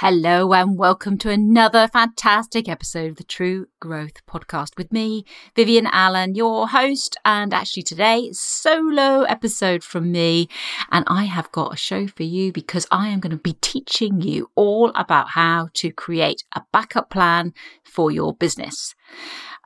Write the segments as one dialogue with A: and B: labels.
A: Hello and welcome to another fantastic episode of the True Growth Podcast with me, Vivian Allen, your host. And actually, today, solo episode from me. And I have got a show for you because I am going to be teaching you all about how to create a backup plan for your business.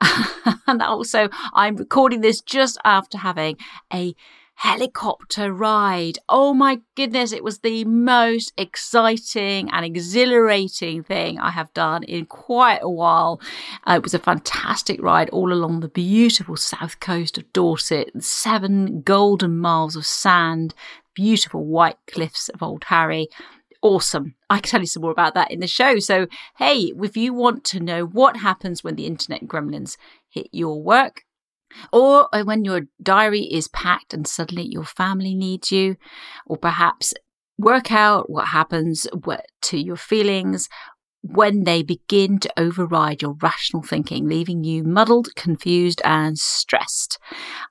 A: and also, I'm recording this just after having a helicopter ride. Oh my goodness, it was the most exciting and exhilarating thing I have done in quite a while. Uh, it was a fantastic ride all along the beautiful south coast of Dorset, seven golden miles of sand, beautiful white cliffs of Old Harry awesome. I can tell you some more about that in the show. So, hey, if you want to know what happens when the internet gremlins hit your work, or uh, when your diary is packed and suddenly your family needs you, or perhaps work out what happens to your feelings when they begin to override your rational thinking, leaving you muddled, confused, and stressed.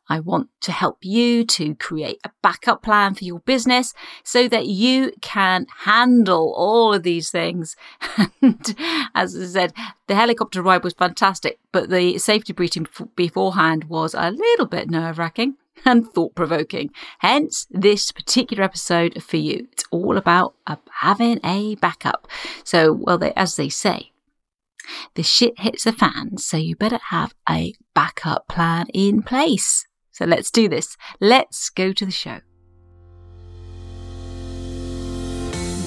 A: I want to help you to create a backup plan for your business so that you can handle all of these things. And as I said, the helicopter ride was fantastic, but the safety briefing beforehand was a little bit nerve wracking and thought provoking. Hence, this particular episode for you. It's all about uh, having a backup. So, well, they, as they say, the shit hits the fan, so you better have a backup plan in place. So, let's do this. Let's go to the show.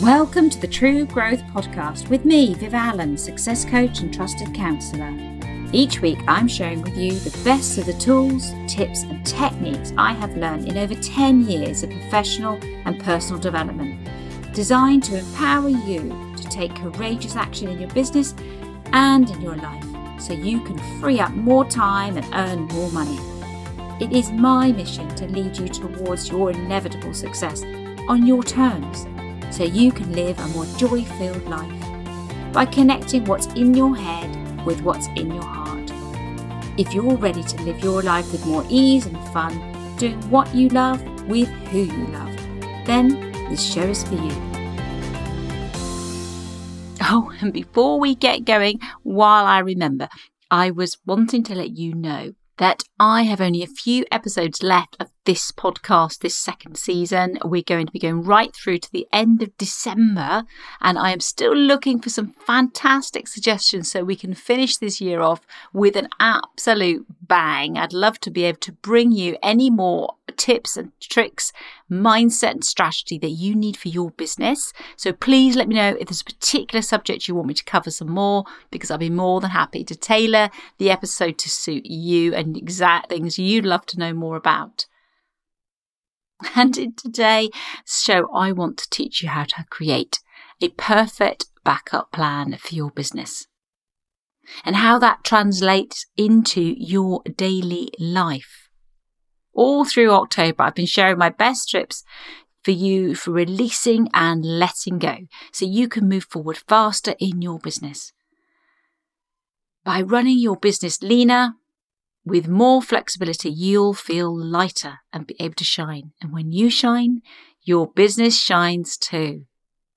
A: Welcome to the True Growth Podcast with me, Viv Allen, success coach and trusted counsellor. Each week, I'm sharing with you the best of the tools, tips, and techniques I have learned in over 10 years of professional and personal development, designed to empower you to take courageous action in your business and in your life so you can free up more time and earn more money. It is my mission to lead you towards your inevitable success on your terms so you can live a more joy filled life by connecting what's in your head with what's in your heart. If you're ready to live your life with more ease and fun, doing what you love with who you love, then this show is for you. Oh, and before we get going, while I remember, I was wanting to let you know that I have only a few episodes left of this podcast, this second season. We're going to be going right through to the end of December, and I am still looking for some fantastic suggestions so we can finish this year off with an absolute bang. I'd love to be able to bring you any more tips and tricks, mindset and strategy that you need for your business. So please let me know if there's a particular subject you want me to cover some more, because I'll be more than happy to tailor the episode to suit you and exact things you'd love to know more about. And in today's show, I want to teach you how to create a perfect backup plan for your business and how that translates into your daily life. All through October, I've been sharing my best tips for you for releasing and letting go so you can move forward faster in your business. By running your business leaner, with more flexibility, you'll feel lighter and be able to shine. And when you shine, your business shines too.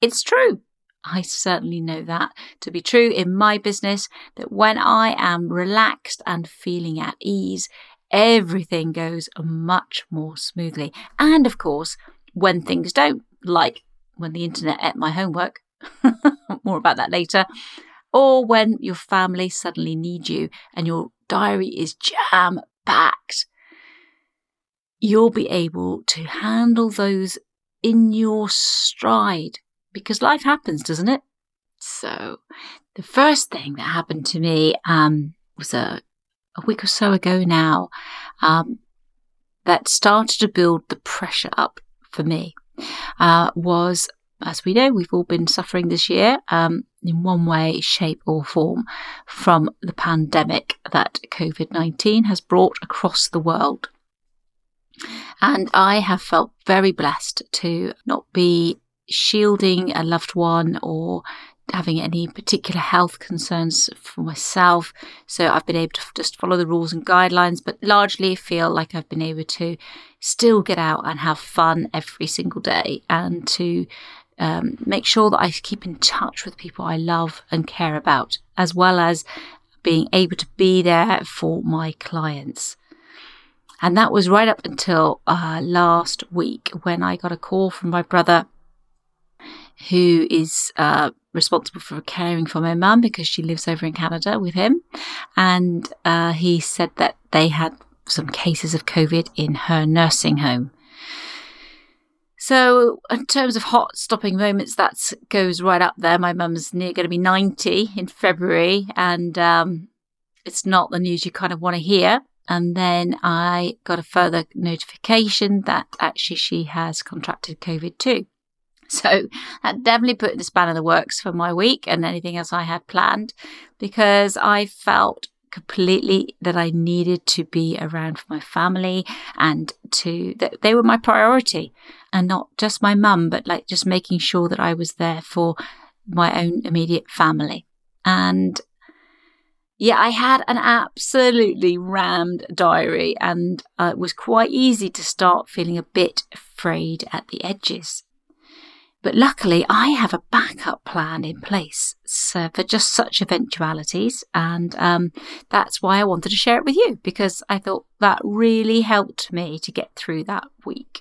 A: It's true. I certainly know that to be true in my business that when I am relaxed and feeling at ease, everything goes much more smoothly. And of course, when things don't, like when the internet ate my homework, more about that later, or when your family suddenly need you and your diary is jam packed, you'll be able to handle those in your stride because life happens, doesn't it? So, the first thing that happened to me um, was a, a week or so ago now um, that started to build the pressure up for me uh, was as we know, we've all been suffering this year um, in one way, shape, or form from the pandemic that COVID 19 has brought across the world. And I have felt very blessed to not be shielding a loved one or having any particular health concerns for myself. So I've been able to just follow the rules and guidelines, but largely feel like I've been able to still get out and have fun every single day and to um, make sure that I keep in touch with people I love and care about, as well as being able to be there for my clients. And that was right up until uh, last week when I got a call from my brother, who is uh, responsible for caring for my mum because she lives over in Canada with him. And uh, he said that they had some cases of COVID in her nursing home. So, in terms of hot stopping moments, that goes right up there. My mum's near going to be 90 in February, and um, it's not the news you kind of want to hear. And then I got a further notification that actually she has contracted COVID too. So that definitely put the span in the works for my week and anything else I had planned because I felt completely that I needed to be around for my family and to that they were my priority and not just my mum, but like just making sure that I was there for my own immediate family. And yeah, I had an absolutely rammed diary and uh, it was quite easy to start feeling a bit frayed at the edges. But luckily, I have a backup plan in place so for just such eventualities. And um, that's why I wanted to share it with you because I thought that really helped me to get through that week.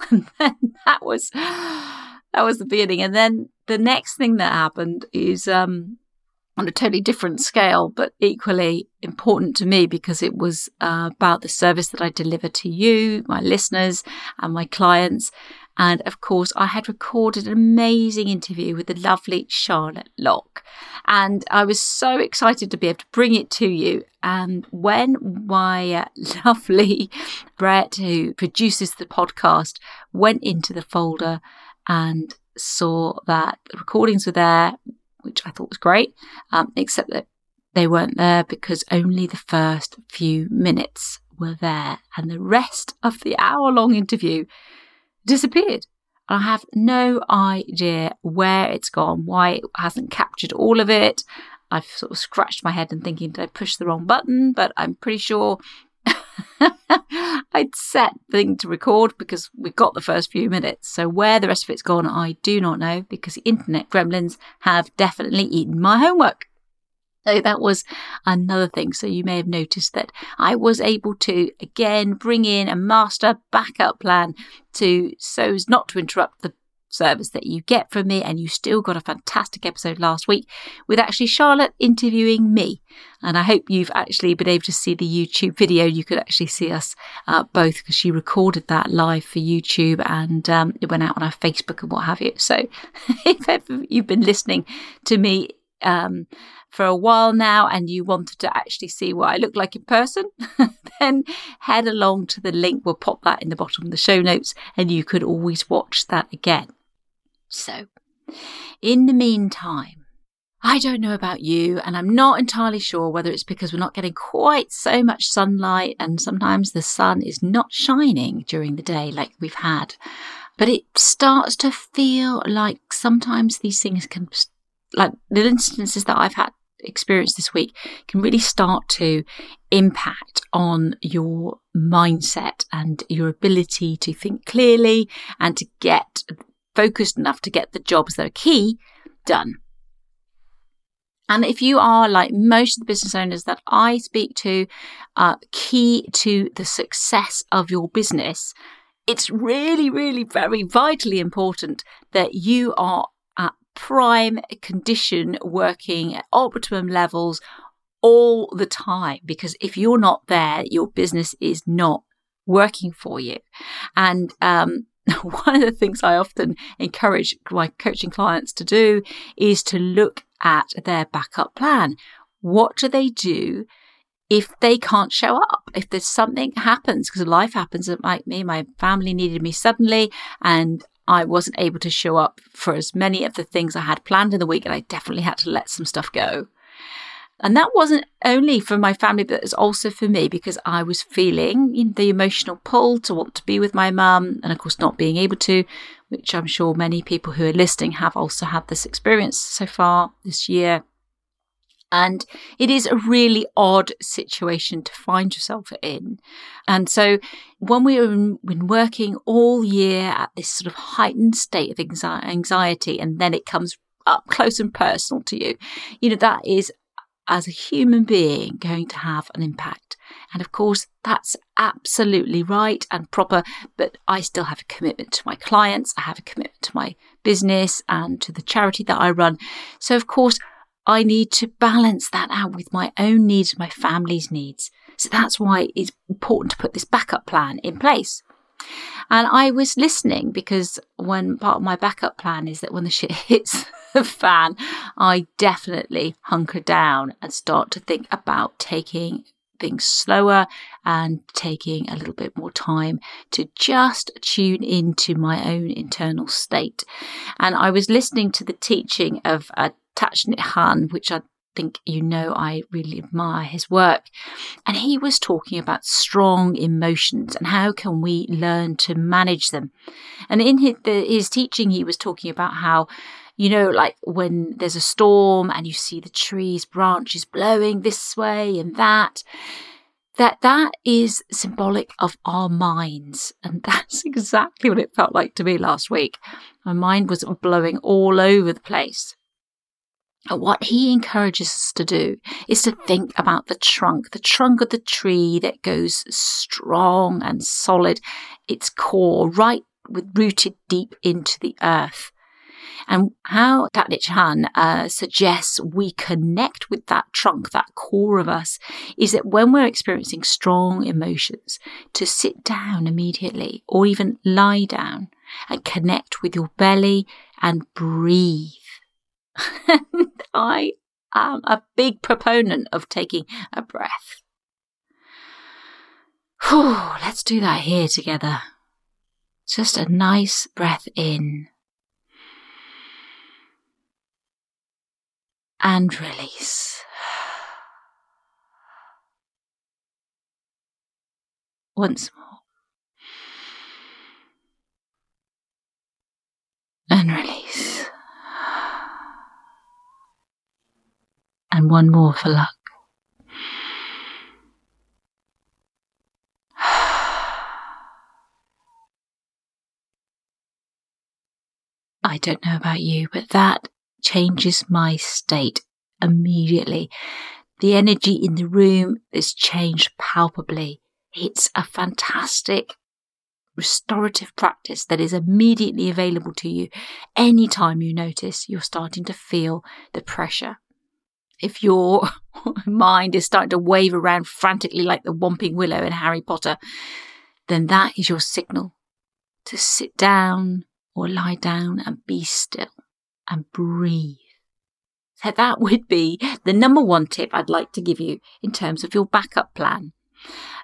A: And then that was that was the beginning. And then the next thing that happened is um, on a totally different scale, but equally important to me because it was uh, about the service that I deliver to you, my listeners, and my clients. And of course, I had recorded an amazing interview with the lovely Charlotte Locke. And I was so excited to be able to bring it to you. And when my uh, lovely Brett, who produces the podcast, went into the folder and saw that the recordings were there, which I thought was great, um, except that they weren't there because only the first few minutes were there. And the rest of the hour long interview disappeared. I have no idea where it's gone, why it hasn't captured all of it. I've sort of scratched my head and thinking, did I push the wrong button? But I'm pretty sure I'd set the thing to record because we've got the first few minutes. So where the rest of it's gone, I do not know because the internet gremlins have definitely eaten my homework. So that was another thing. So you may have noticed that I was able to again bring in a master backup plan to so as not to interrupt the service that you get from me. And you still got a fantastic episode last week with actually Charlotte interviewing me. And I hope you've actually been able to see the YouTube video. You could actually see us uh, both because she recorded that live for YouTube and um, it went out on our Facebook and what have you. So if you've been listening to me um, for a while now and you wanted to actually see what I look like in person, then head along to the link. We'll pop that in the bottom of the show notes and you could always watch that again. So, in the meantime, I don't know about you, and I'm not entirely sure whether it's because we're not getting quite so much sunlight, and sometimes the sun is not shining during the day like we've had. But it starts to feel like sometimes these things can, like the instances that I've had experience this week can really start to impact on your mindset and your ability to think clearly and to get focused enough to get the jobs that are key done. And if you are like most of the business owners that I speak to, uh, key to the success of your business, it's really, really very vitally important that you are prime condition working at optimum levels all the time because if you're not there, your business is not working for you. And um, one of the things I often encourage my coaching clients to do is to look at their backup plan. What do they do if they can't show up, if there's something happens, because life happens, like me, my family needed me suddenly, and I wasn't able to show up for as many of the things I had planned in the week, and I definitely had to let some stuff go. And that wasn't only for my family, but it was also for me because I was feeling the emotional pull to want to be with my mum, and of course, not being able to, which I'm sure many people who are listening have also had this experience so far this year. And it is a really odd situation to find yourself in. And so when we've been working all year at this sort of heightened state of anxiety, and then it comes up close and personal to you, you know, that is as a human being going to have an impact. And of course, that's absolutely right and proper, but I still have a commitment to my clients. I have a commitment to my business and to the charity that I run. So, of course, I need to balance that out with my own needs, my family's needs. So that's why it's important to put this backup plan in place. And I was listening because when part of my backup plan is that when the shit hits the fan, I definitely hunker down and start to think about taking things slower and taking a little bit more time to just tune into my own internal state. And I was listening to the teaching of uh, Thich Nhat Hanh, which I think you know I really admire his work. And he was talking about strong emotions and how can we learn to manage them. And in his, the, his teaching, he was talking about how you know, like when there's a storm and you see the trees, branches blowing this way and that, that that is symbolic of our minds. And that's exactly what it felt like to me last week. My mind was blowing all over the place. What he encourages us to do is to think about the trunk, the trunk of the tree that goes strong and solid, its core right with rooted deep into the earth. And how Nhat Hanh uh, suggests we connect with that trunk, that core of us, is that when we're experiencing strong emotions, to sit down immediately or even lie down and connect with your belly and breathe I am a big proponent of taking a breath. Whew, let's do that here together. Just a nice breath in and release. Once more. And release. And one more for luck. I don't know about you, but that changes my state immediately. The energy in the room is changed palpably. It's a fantastic restorative practice that is immediately available to you anytime you notice you're starting to feel the pressure if your mind is starting to wave around frantically like the Whomping Willow in Harry Potter, then that is your signal to sit down or lie down and be still and breathe. So that would be the number one tip I'd like to give you in terms of your backup plan.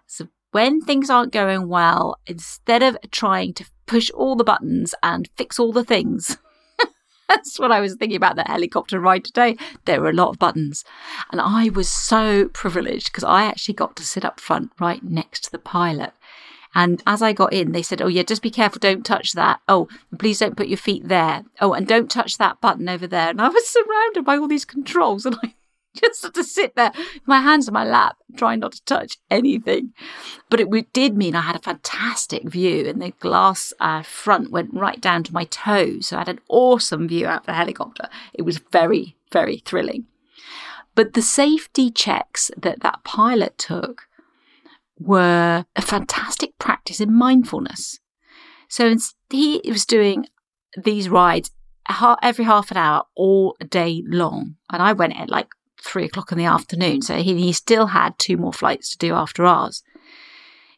A: So when things aren't going well, instead of trying to push all the buttons and fix all the things, That's what I was thinking about the helicopter ride today. There were a lot of buttons. And I was so privileged because I actually got to sit up front right next to the pilot. And as I got in, they said, Oh, yeah, just be careful, don't touch that. Oh, please don't put your feet there. Oh, and don't touch that button over there. And I was surrounded by all these controls and I just had to sit there, my hands on my lap, trying not to touch anything. But it did mean I had a fantastic view, and the glass uh, front went right down to my toes. So I had an awesome view out of the helicopter. It was very, very thrilling. But the safety checks that that pilot took were a fantastic practice in mindfulness. So he was doing these rides every half an hour all day long. And I went at like three o'clock in the afternoon. So he, he still had two more flights to do after ours.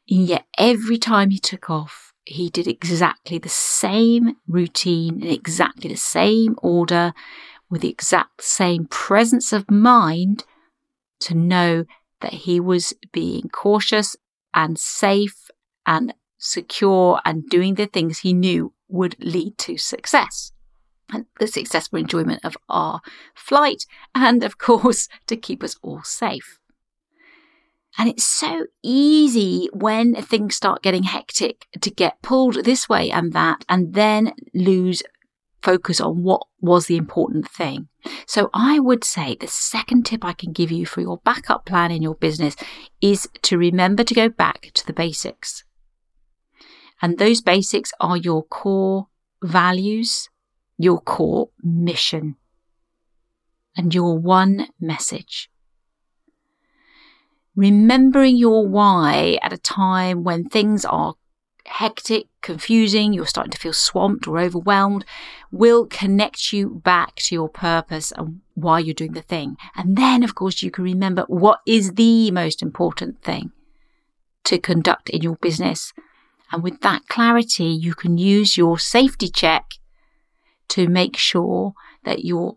A: And yet every time he took off, he did exactly the same routine in exactly the same order with the exact same presence of mind to know that he was being cautious and safe and secure and doing the things he knew would lead to success and the successful enjoyment of our flight, and of course, to keep us all safe. And it's so easy when things start getting hectic to get pulled this way and that, and then lose focus on what was the important thing. So I would say the second tip I can give you for your backup plan in your business is to remember to go back to the basics. And those basics are your core values, your core mission, and your one message. Remembering your why at a time when things are hectic, confusing, you're starting to feel swamped or overwhelmed, will connect you back to your purpose and why you're doing the thing. And then, of course, you can remember what is the most important thing to conduct in your business. And with that clarity, you can use your safety check to make sure that your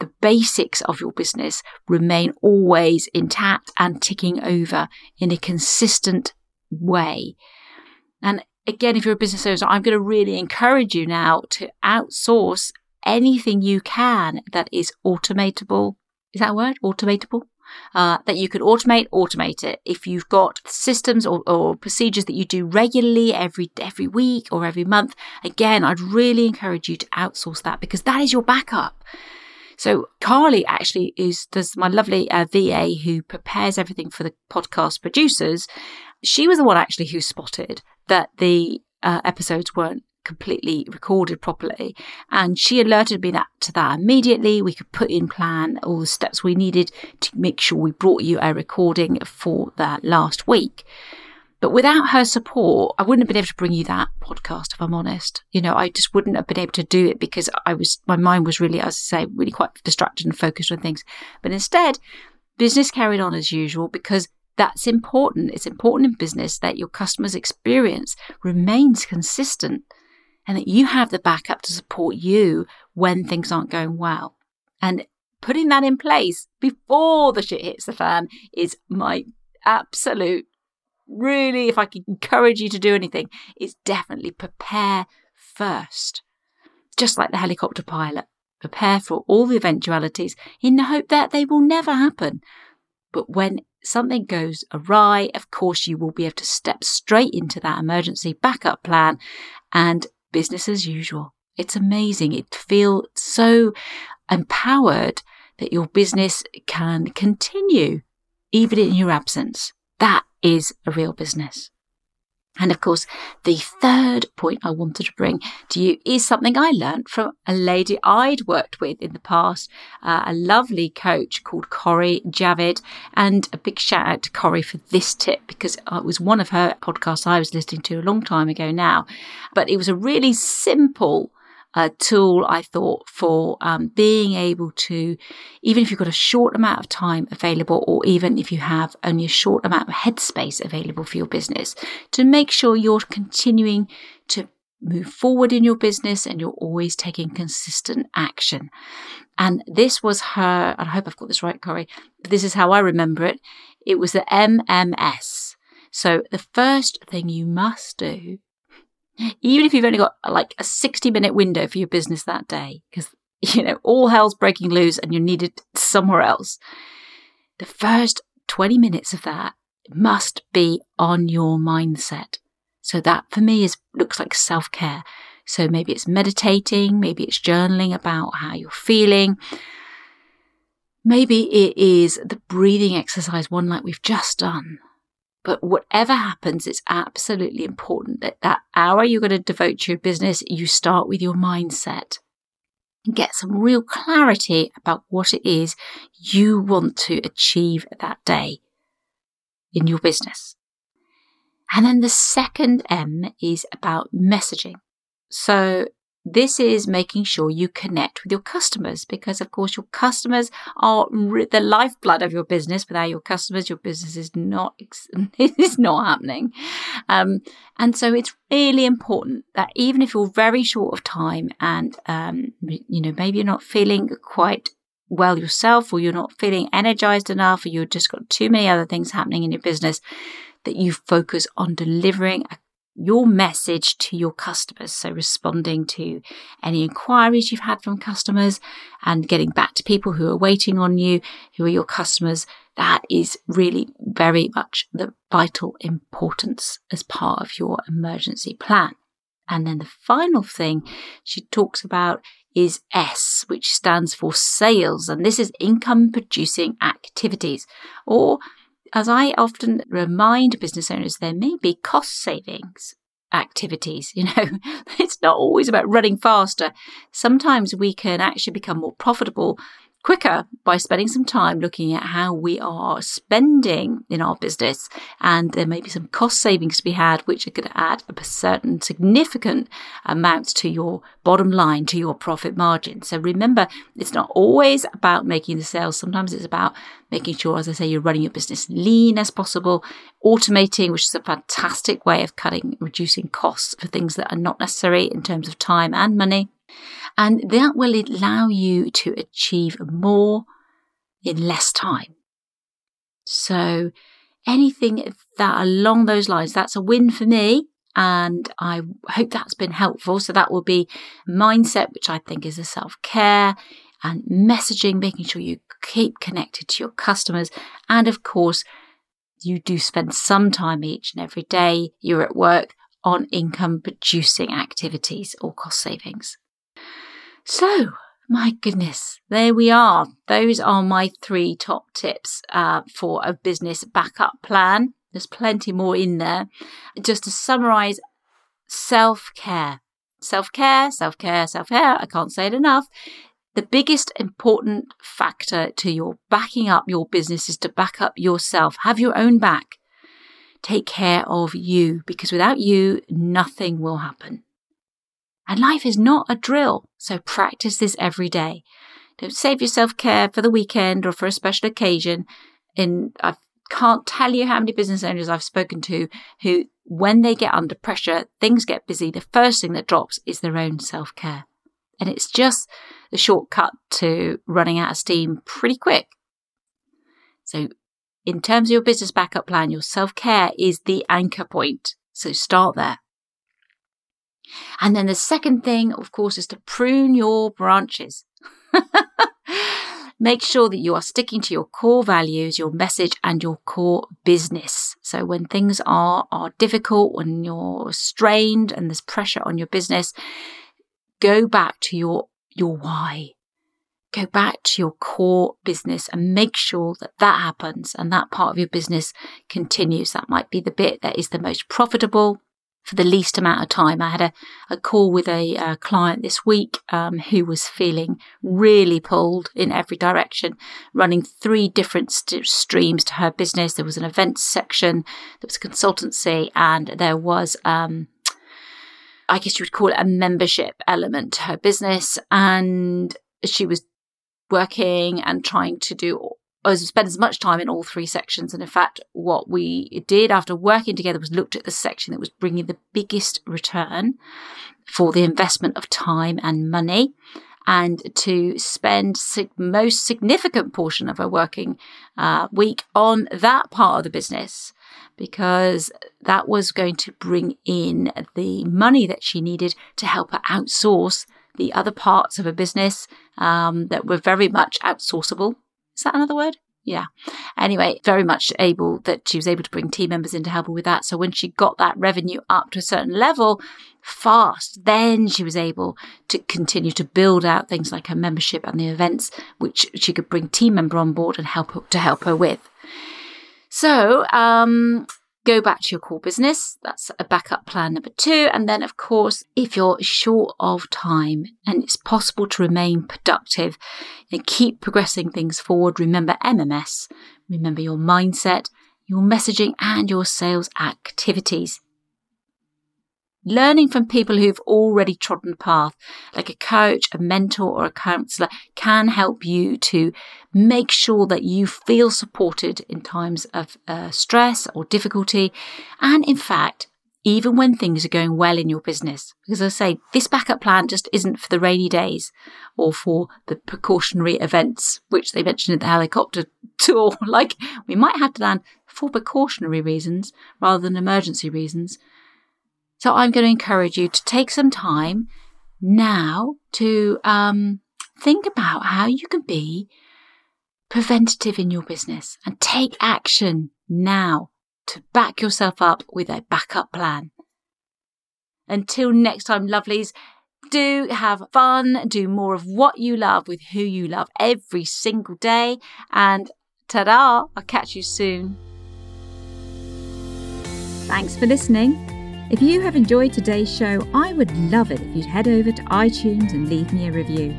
A: the basics of your business remain always intact and ticking over in a consistent way. And again, if you're a business owner, I'm going to really encourage you now to outsource anything you can that is automatable. Is that a word? Automatable? Uh, that you can automate, automate it. If you've got systems or, or, procedures that you do regularly every every week or every month, again, I'd really encourage you to outsource that because that is your backup. So Carly actually is does my lovely uh, VA who prepares everything for the podcast producers. She was the one actually who spotted that the uh, episodes weren't completely recorded properly. And she alerted me that to that immediately. We could put in plan all the steps we needed to make sure we brought you a recording for that last week. But without her support, I wouldn't have been able to bring you that podcast, if I'm honest. You know, I just wouldn't have been able to do it because I was, my mind was really, as I say, really quite distracted and focused on things. But instead, business carried on as usual because that's important. It's important in business that your customer's experience remains consistent and that you have the backup to support you when things aren't going well. And putting that in place before the shit hits the fan is my absolute, really, if I could encourage you to do anything, is definitely prepare first. Just like the helicopter pilot, prepare for all the eventualities in the hope that they will never happen. But when something goes awry, of course, you will be able to step straight into that emergency backup plan and business as usual. It's amazing. It feels so empowered that your business can continue even in your absence. That is a real business. And of course, the third point I wanted to bring to you is something I learned from a lady I'd worked with in the past, uh, a lovely coach called Corrie Javid. And a big shout out to Corrie for this tip because it was one of her podcasts I was listening to a long time ago now. But it was a really simple a tool, I thought, for um, being able to, even if you've got a short amount of time available, or even if you have only a short amount of headspace available for your business, to make sure you're continuing to move forward in your business and you're always taking consistent action. And this was her, I hope I've got this right, Corey, but this is how I remember it. It was the MMS. So the first thing you must do even if you've only got like a 60 minute window for your business that day, because, you know, all hell's breaking loose and you're needed somewhere else, the first 20 minutes of that must be on your mindset. So that for me is looks like self care. So maybe it's meditating, maybe it's journaling about how you're feeling. Maybe it is the breathing exercise, one like we've just done. But whatever happens, it's absolutely important that that hour you're going to devote to your business, you start with your mindset and get some real clarity about what it is you want to achieve that day in your business. And then the second M is about messaging. So this is making sure you connect with your customers because, of course, your customers are the lifeblood of your business. Without your customers, your business is not is not happening. Um, and so, it's really important that even if you're very short of time and um, you know maybe you're not feeling quite well yourself, or you're not feeling energized enough, or you've just got too many other things happening in your business, that you focus on delivering a your message to your customers. So, responding to any inquiries you've had from customers and getting back to people who are waiting on you, who are your customers, that is really very much the vital importance as part of your emergency plan. And then the final thing she talks about is S, which stands for sales. And this is income producing activities. Or, as I often remind business owners, there may be cost savings activities. You know, it's not always about running faster. Sometimes we can actually become more profitable quicker by spending some time looking at how we are spending in our business. And there may be some cost savings to be had, which are going to add a certain significant amount to your bottom line, to your profit margin. So remember, it's not always about making the sales. Sometimes it's about making sure, as I say, you're running your business lean as possible, automating, which is a fantastic way of cutting, reducing costs for things that are not necessary in terms of time and money and that will allow you to achieve more in less time. So, anything that along those lines, that's a win for me. And I hope that's been helpful. So, that will be mindset, which I think is a self care and messaging, making sure you keep connected to your customers. And of course, you do spend some time each and every day you're at work on income producing activities or cost savings. So, my goodness, there we are. Those are my three top tips uh, for a business backup plan. There's plenty more in there. Just to summarize self care. Self care, self care, self care. I can't say it enough. The biggest important factor to your backing up your business is to back up yourself. Have your own back. Take care of you because without you, nothing will happen. And life is not a drill, so practice this every day. Don't save yourself care for the weekend or for a special occasion. In I can't tell you how many business owners I've spoken to who, when they get under pressure, things get busy, the first thing that drops is their own self care. And it's just the shortcut to running out of steam pretty quick. So, in terms of your business backup plan, your self care is the anchor point. So, start there. And then the second thing, of course, is to prune your branches. Make sure that you are sticking to your core values, your message, and your core business. So when things are, are difficult, when you're strained and there's pressure on your business, go back to your, your why. Go back to your core business and make sure that that happens and that part of your business continues. That might be the bit that is the most profitable for the least amount of time. I had a, a call with a, a client this week um, who was feeling really pulled in every direction, running three different st- streams to her business. There was an events section, there was a consultancy, and there was, um, I guess you would call it a membership element to her business. And she was working and trying to do as spend as much time in all three sections. And in fact, what we did after working together was looked at the section that was bringing the biggest return for the investment of time and money and to spend sig- most significant portion of her working uh, week on that part of the business because that was going to bring in the money that she needed to help her outsource the other parts of her business um, that were very much outsourceable is that another word? Yeah. Anyway, very much able that she was able to bring team members in to help her with that. So when she got that revenue up to a certain level fast, then she was able to continue to build out things like her membership and the events, which she could bring team member on board and help her, to help her with. So, um, go back to your core business. That's a backup plan number two. And then, of course, if you're short of time and it's possible to remain productive and keep progressing things forward, remember MMS, remember your mindset, your messaging, and your sales activities learning from people who've already trodden the path, like a coach, a mentor, or a counselor, can help you to make sure that you feel supported in times of uh, stress or difficulty. And in fact, even when things are going well in your business. Because I say, this backup plan just isn't for the rainy days or for the precautionary events, which they mentioned in the helicopter tour. like we might have to land for precautionary reasons rather than emergency reasons. So I'm going to encourage you to take some time now to um, think about how you can be preventative in your business and take action now to back yourself up with a backup plan. Until next time, lovelies, do have fun, do more of what you love with who you love every single day. And ta da, I'll catch you soon. Thanks for listening. If you have enjoyed today's show, I would love it if you'd head over to iTunes and leave me a review.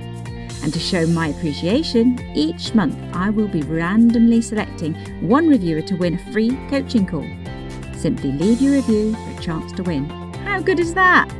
A: And to show my appreciation, each month I will be randomly selecting one reviewer to win a free coaching call. Simply leave your review for a chance to win. How good is that?